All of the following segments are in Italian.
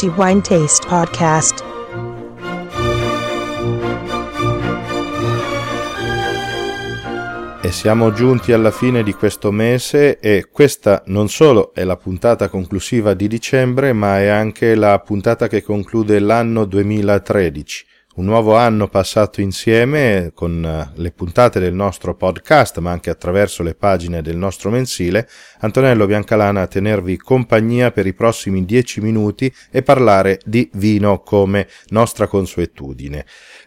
Crafty Wine Taste Podcast. E siamo giunti alla fine di questo mese e questa non solo è la puntata conclusiva di dicembre, ma è anche la puntata che conclude l'anno 2013 un nuovo anno passato insieme con eh, le puntate del nostro podcast, ma anche attraverso le pagine del nostro mensile, Antonello Biancalana a tenervi compagnia per i prossimi dieci minuti e parlare di vino come nostra consuetudine.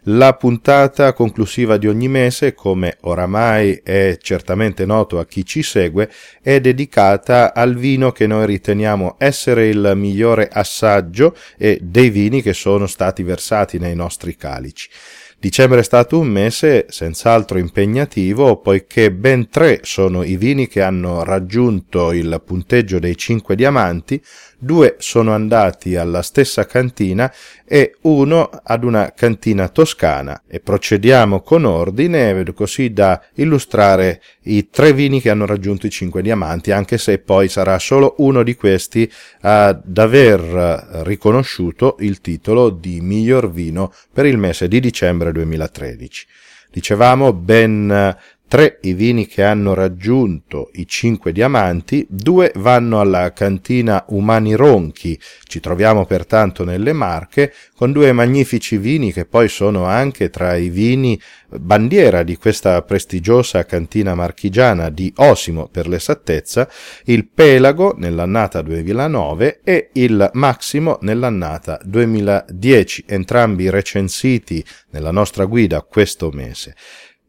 La puntata conclusiva di ogni mese, come oramai è certamente noto a chi ci segue, è dedicata al vino che noi riteniamo essere il migliore assaggio e dei vini che sono stati versati nei nostri calici. Dicembre è stato un mese senz'altro impegnativo poiché ben tre sono i vini che hanno raggiunto il punteggio dei cinque diamanti, due sono andati alla stessa cantina e uno ad una cantina toscana e procediamo con ordine così da illustrare i tre vini che hanno raggiunto i cinque diamanti anche se poi sarà solo uno di questi ad aver riconosciuto il titolo di miglior vino per il mese di dicembre 2013. Dicevamo ben tre i vini che hanno raggiunto i cinque diamanti, due vanno alla cantina Umani Ronchi, ci troviamo pertanto nelle Marche, con due magnifici vini che poi sono anche tra i vini bandiera di questa prestigiosa cantina marchigiana di Osimo per l'esattezza, il Pelago nell'annata 2009 e il Maximo nell'annata 2010, entrambi recensiti nella nostra guida questo mese.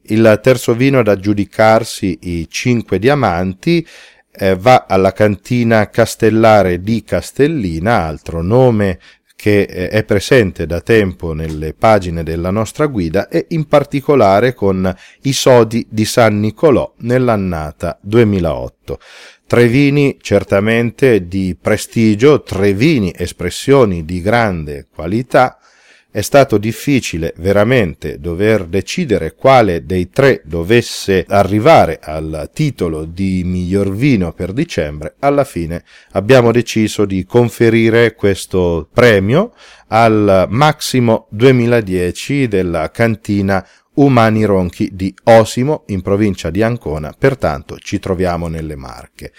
Il terzo vino ad aggiudicarsi i cinque diamanti eh, va alla cantina Castellare di Castellina, altro nome che eh, è presente da tempo nelle pagine della nostra guida e in particolare con i sodi di San Nicolò nell'annata 2008. Tre vini certamente di prestigio, tre vini espressioni di grande qualità, è stato difficile veramente dover decidere quale dei tre dovesse arrivare al titolo di miglior vino per dicembre, alla fine abbiamo deciso di conferire questo premio al Massimo 2010 della cantina Umani Ronchi di Osimo in provincia di Ancona, pertanto ci troviamo nelle Marche.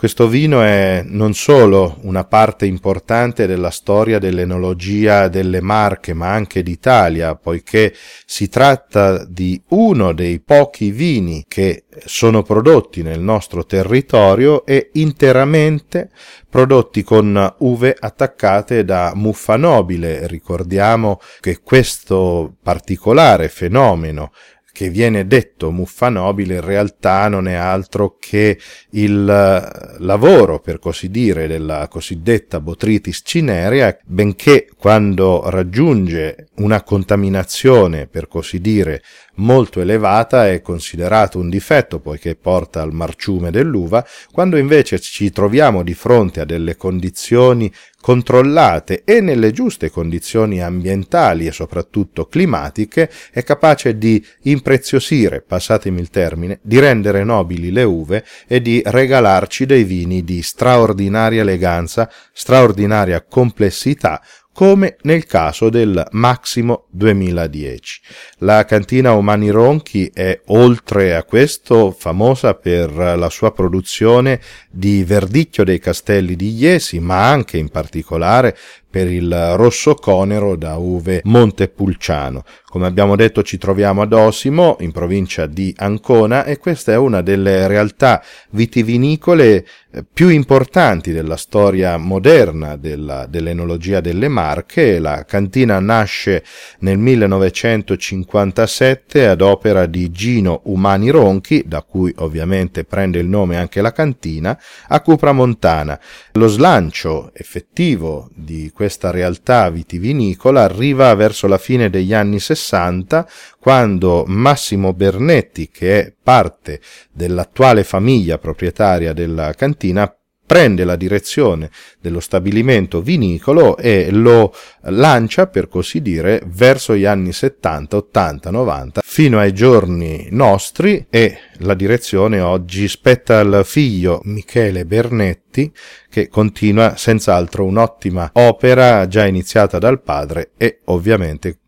Questo vino è non solo una parte importante della storia dell'enologia delle Marche, ma anche d'Italia, poiché si tratta di uno dei pochi vini che sono prodotti nel nostro territorio e interamente prodotti con uve attaccate da muffa nobile. Ricordiamo che questo particolare fenomeno che viene detto muffa nobile in realtà non è altro che il eh, lavoro, per così dire, della cosiddetta Botrytis cinerea, benché quando raggiunge una contaminazione, per così dire, molto elevata è considerato un difetto poiché porta al marciume dell'uva, quando invece ci troviamo di fronte a delle condizioni controllate e nelle giuste condizioni ambientali e soprattutto climatiche è capace di impreziosire, passatemi il termine, di rendere nobili le uve e di regalarci dei vini di straordinaria eleganza, straordinaria complessità, come nel caso del Maximo 2010. La cantina Umani Ronchi è oltre a questo famosa per la sua produzione di verdicchio dei castelli di Iesi, ma anche in particolare per il rosso conero da uve Montepulciano. Come abbiamo detto ci troviamo ad Osimo, in provincia di Ancona, e questa è una delle realtà vitivinicole eh, più importanti della storia moderna della, dell'enologia delle Marche. La cantina nasce nel 1957 ad opera di Gino Umani Ronchi, da cui ovviamente prende il nome anche la cantina, a Cupra Montana. Lo slancio effettivo di questa realtà vitivinicola arriva verso la fine degli anni 60 quando Massimo Bernetti, che è parte dell'attuale famiglia proprietaria della cantina, prende la direzione dello stabilimento vinicolo e lo lancia, per così dire, verso gli anni 70, 80, 90, fino ai giorni nostri e la direzione oggi spetta al figlio Michele Bernetti che continua senz'altro un'ottima opera già iniziata dal padre e ovviamente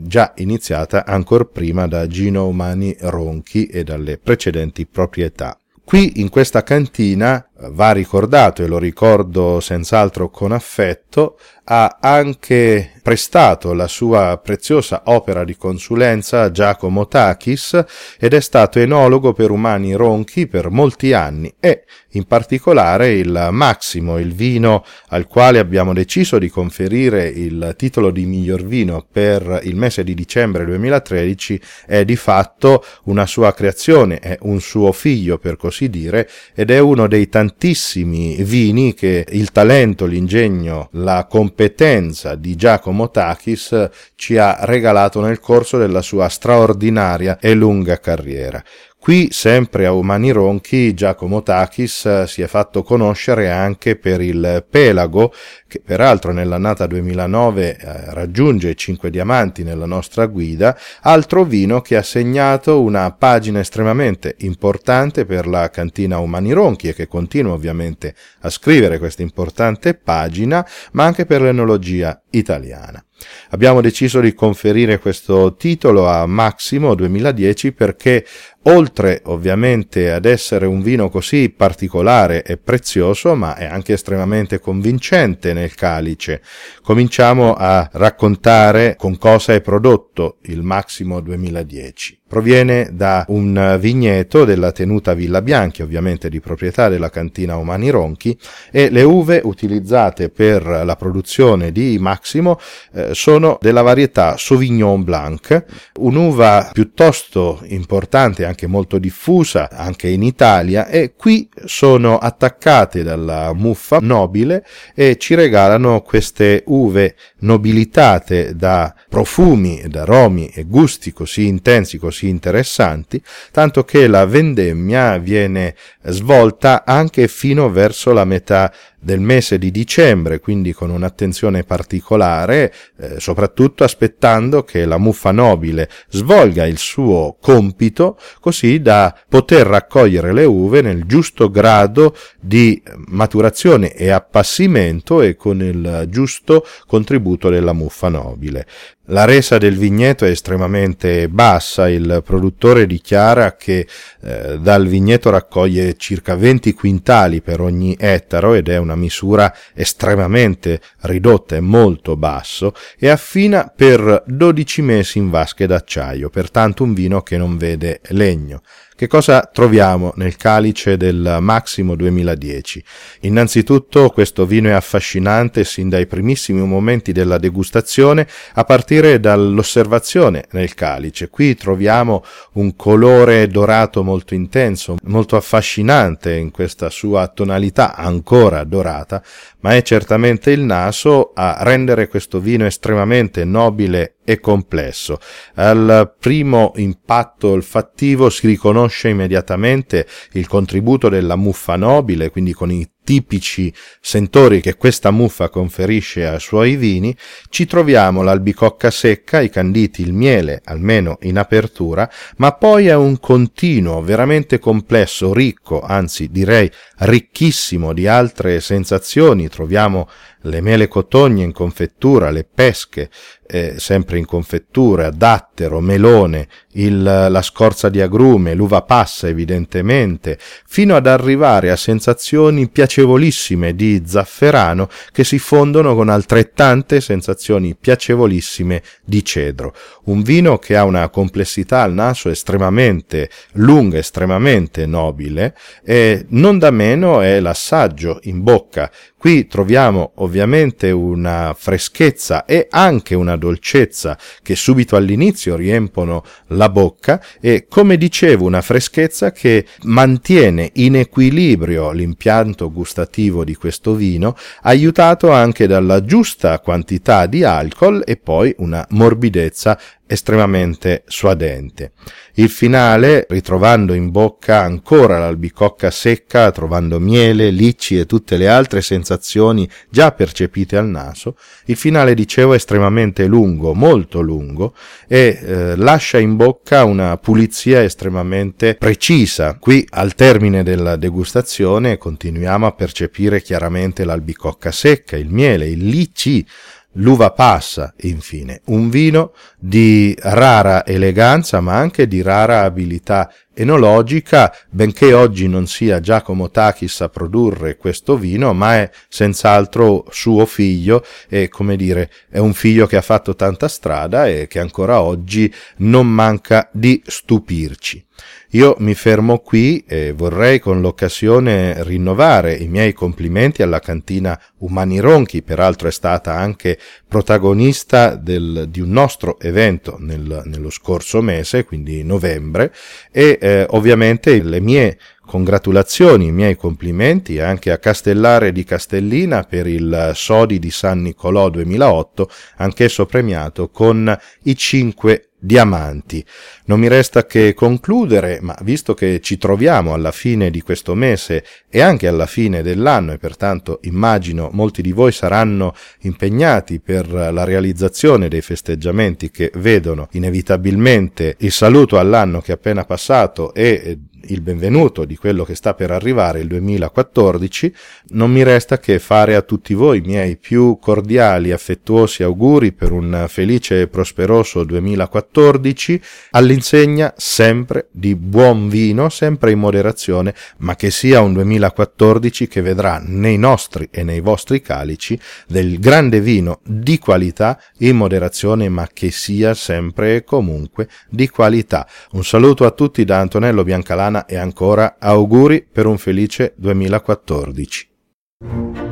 già iniziata ancora prima da Gino Umani Ronchi e dalle precedenti proprietà. Qui in questa cantina va ricordato, e lo ricordo senz'altro con affetto, ha anche prestato la sua preziosa opera di consulenza a Giacomo Takis ed è stato enologo per Umani Ronchi per molti anni e in particolare il Massimo, il vino al quale abbiamo deciso di conferire il titolo di miglior vino per il mese di dicembre 2013 è di fatto una sua creazione, è un suo figlio per così dire ed è uno dei tantissimi tantissimi vini che il talento, l'ingegno, la competenza di Giacomo Takis ci ha regalato nel corso della sua straordinaria e lunga carriera. Qui, sempre a Umani Ronchi, Giacomo Takis eh, si è fatto conoscere anche per il Pelago, che peraltro nell'annata 2009 eh, raggiunge i 5 diamanti nella nostra guida, altro vino che ha segnato una pagina estremamente importante per la cantina Umani Ronchi e che continua ovviamente a scrivere questa importante pagina, ma anche per l'enologia italiana. Abbiamo deciso di conferire questo titolo a Massimo 2010 perché oltre ovviamente ad essere un vino così particolare e prezioso, ma è anche estremamente convincente nel calice, cominciamo a raccontare con cosa è prodotto il Massimo 2010 proviene da un vigneto della tenuta Villa Bianchi, ovviamente di proprietà della cantina Umani Ronchi, e le uve utilizzate per la produzione di Massimo eh, sono della varietà Sauvignon Blanc, un'uva piuttosto importante, anche molto diffusa, anche in Italia, e qui sono attaccate dalla muffa nobile e ci regalano queste uve nobilitate da profumi, da aromi e gusti così intensi, così interessanti, tanto che la vendemmia viene svolta anche fino verso la metà del mese di dicembre, quindi con un'attenzione particolare, eh, soprattutto aspettando che la muffa nobile svolga il suo compito, così da poter raccogliere le uve nel giusto grado di maturazione e appassimento e con il giusto contributo della muffa nobile. La resa del vigneto è estremamente bassa, il produttore dichiara che eh, dal vigneto raccoglie circa 20 quintali per ogni ettaro ed è una misura estremamente ridotta e molto basso e affina per 12 mesi in vasche d'acciaio, pertanto un vino che non vede legno. Che cosa troviamo nel calice del Massimo 2010? Innanzitutto questo vino è affascinante sin dai primissimi momenti della degustazione a partire dall'osservazione nel calice. Qui troviamo un colore dorato molto intenso, molto affascinante in questa sua tonalità ancora dorata, ma è certamente il naso a rendere questo vino estremamente nobile e complesso. Al primo impatto olfattivo si riconosce immediatamente il contributo della muffa nobile, quindi con i tipici sentori che questa muffa conferisce ai suoi vini, ci troviamo l'albicocca secca, i canditi, il miele, almeno in apertura, ma poi è un continuo, veramente complesso, ricco, anzi direi ricchissimo di altre sensazioni. Troviamo le mele cotogne in confettura, le pesche, eh, sempre in confettura, dattero, melone, il, la scorza di agrume, l'uva passa evidentemente, fino ad arrivare a sensazioni piacevolissime di zafferano che si fondono con altrettante sensazioni piacevolissime di cedro. Un vino che ha una complessità al naso estremamente lunga, estremamente nobile e non da meno è l'assaggio in bocca Qui troviamo ovviamente una freschezza e anche una dolcezza che subito all'inizio riempono la la bocca e, come dicevo, una freschezza che mantiene in equilibrio l'impianto gustativo di questo vino, aiutato anche dalla giusta quantità di alcol e poi una morbidezza estremamente suadente. Il finale, ritrovando in bocca ancora l'albicocca secca, trovando miele, licci e tutte le altre sensazioni già percepite al naso, il finale, dicevo, è estremamente lungo, molto lungo, e eh, lascia in bocca una pulizia estremamente precisa. Qui, al termine della degustazione, continuiamo a percepire chiaramente l'albicocca secca, il miele, il licci, l'uva passa, infine, un vino di rara eleganza ma anche di rara abilità enologica, benché oggi non sia Giacomo Takis a produrre questo vino, ma è senz'altro suo figlio e, come dire, è un figlio che ha fatto tanta strada e che ancora oggi non manca di stupirci. Io mi fermo qui e vorrei con l'occasione rinnovare i miei complimenti alla cantina Umani Ronchi, peraltro è stata anche protagonista del, di un nostro evento nel, nello scorso mese, quindi novembre, e eh, ovviamente le mie congratulazioni, i miei complimenti anche a Castellare di Castellina per il Sodi di San Nicolò 2008, anch'esso premiato con i cinque diamanti. Non mi resta che concludere, ma visto che ci troviamo alla fine di questo mese e anche alla fine dell'anno e pertanto immagino molti di voi saranno impegnati per la realizzazione dei festeggiamenti che vedono inevitabilmente il saluto all'anno che è appena passato e il benvenuto di quello che sta per arrivare il 2014, non mi resta che fare a tutti voi i miei più cordiali affettuosi auguri per un felice e prosperoso 2014, all'insegna sempre di buon vino, sempre in moderazione, ma che sia un 2014 che vedrà nei nostri e nei vostri calici del grande vino di qualità in moderazione, ma che sia sempre e comunque di qualità. Un saluto a tutti da Antonello Biancalana e ancora auguri per un felice 2014.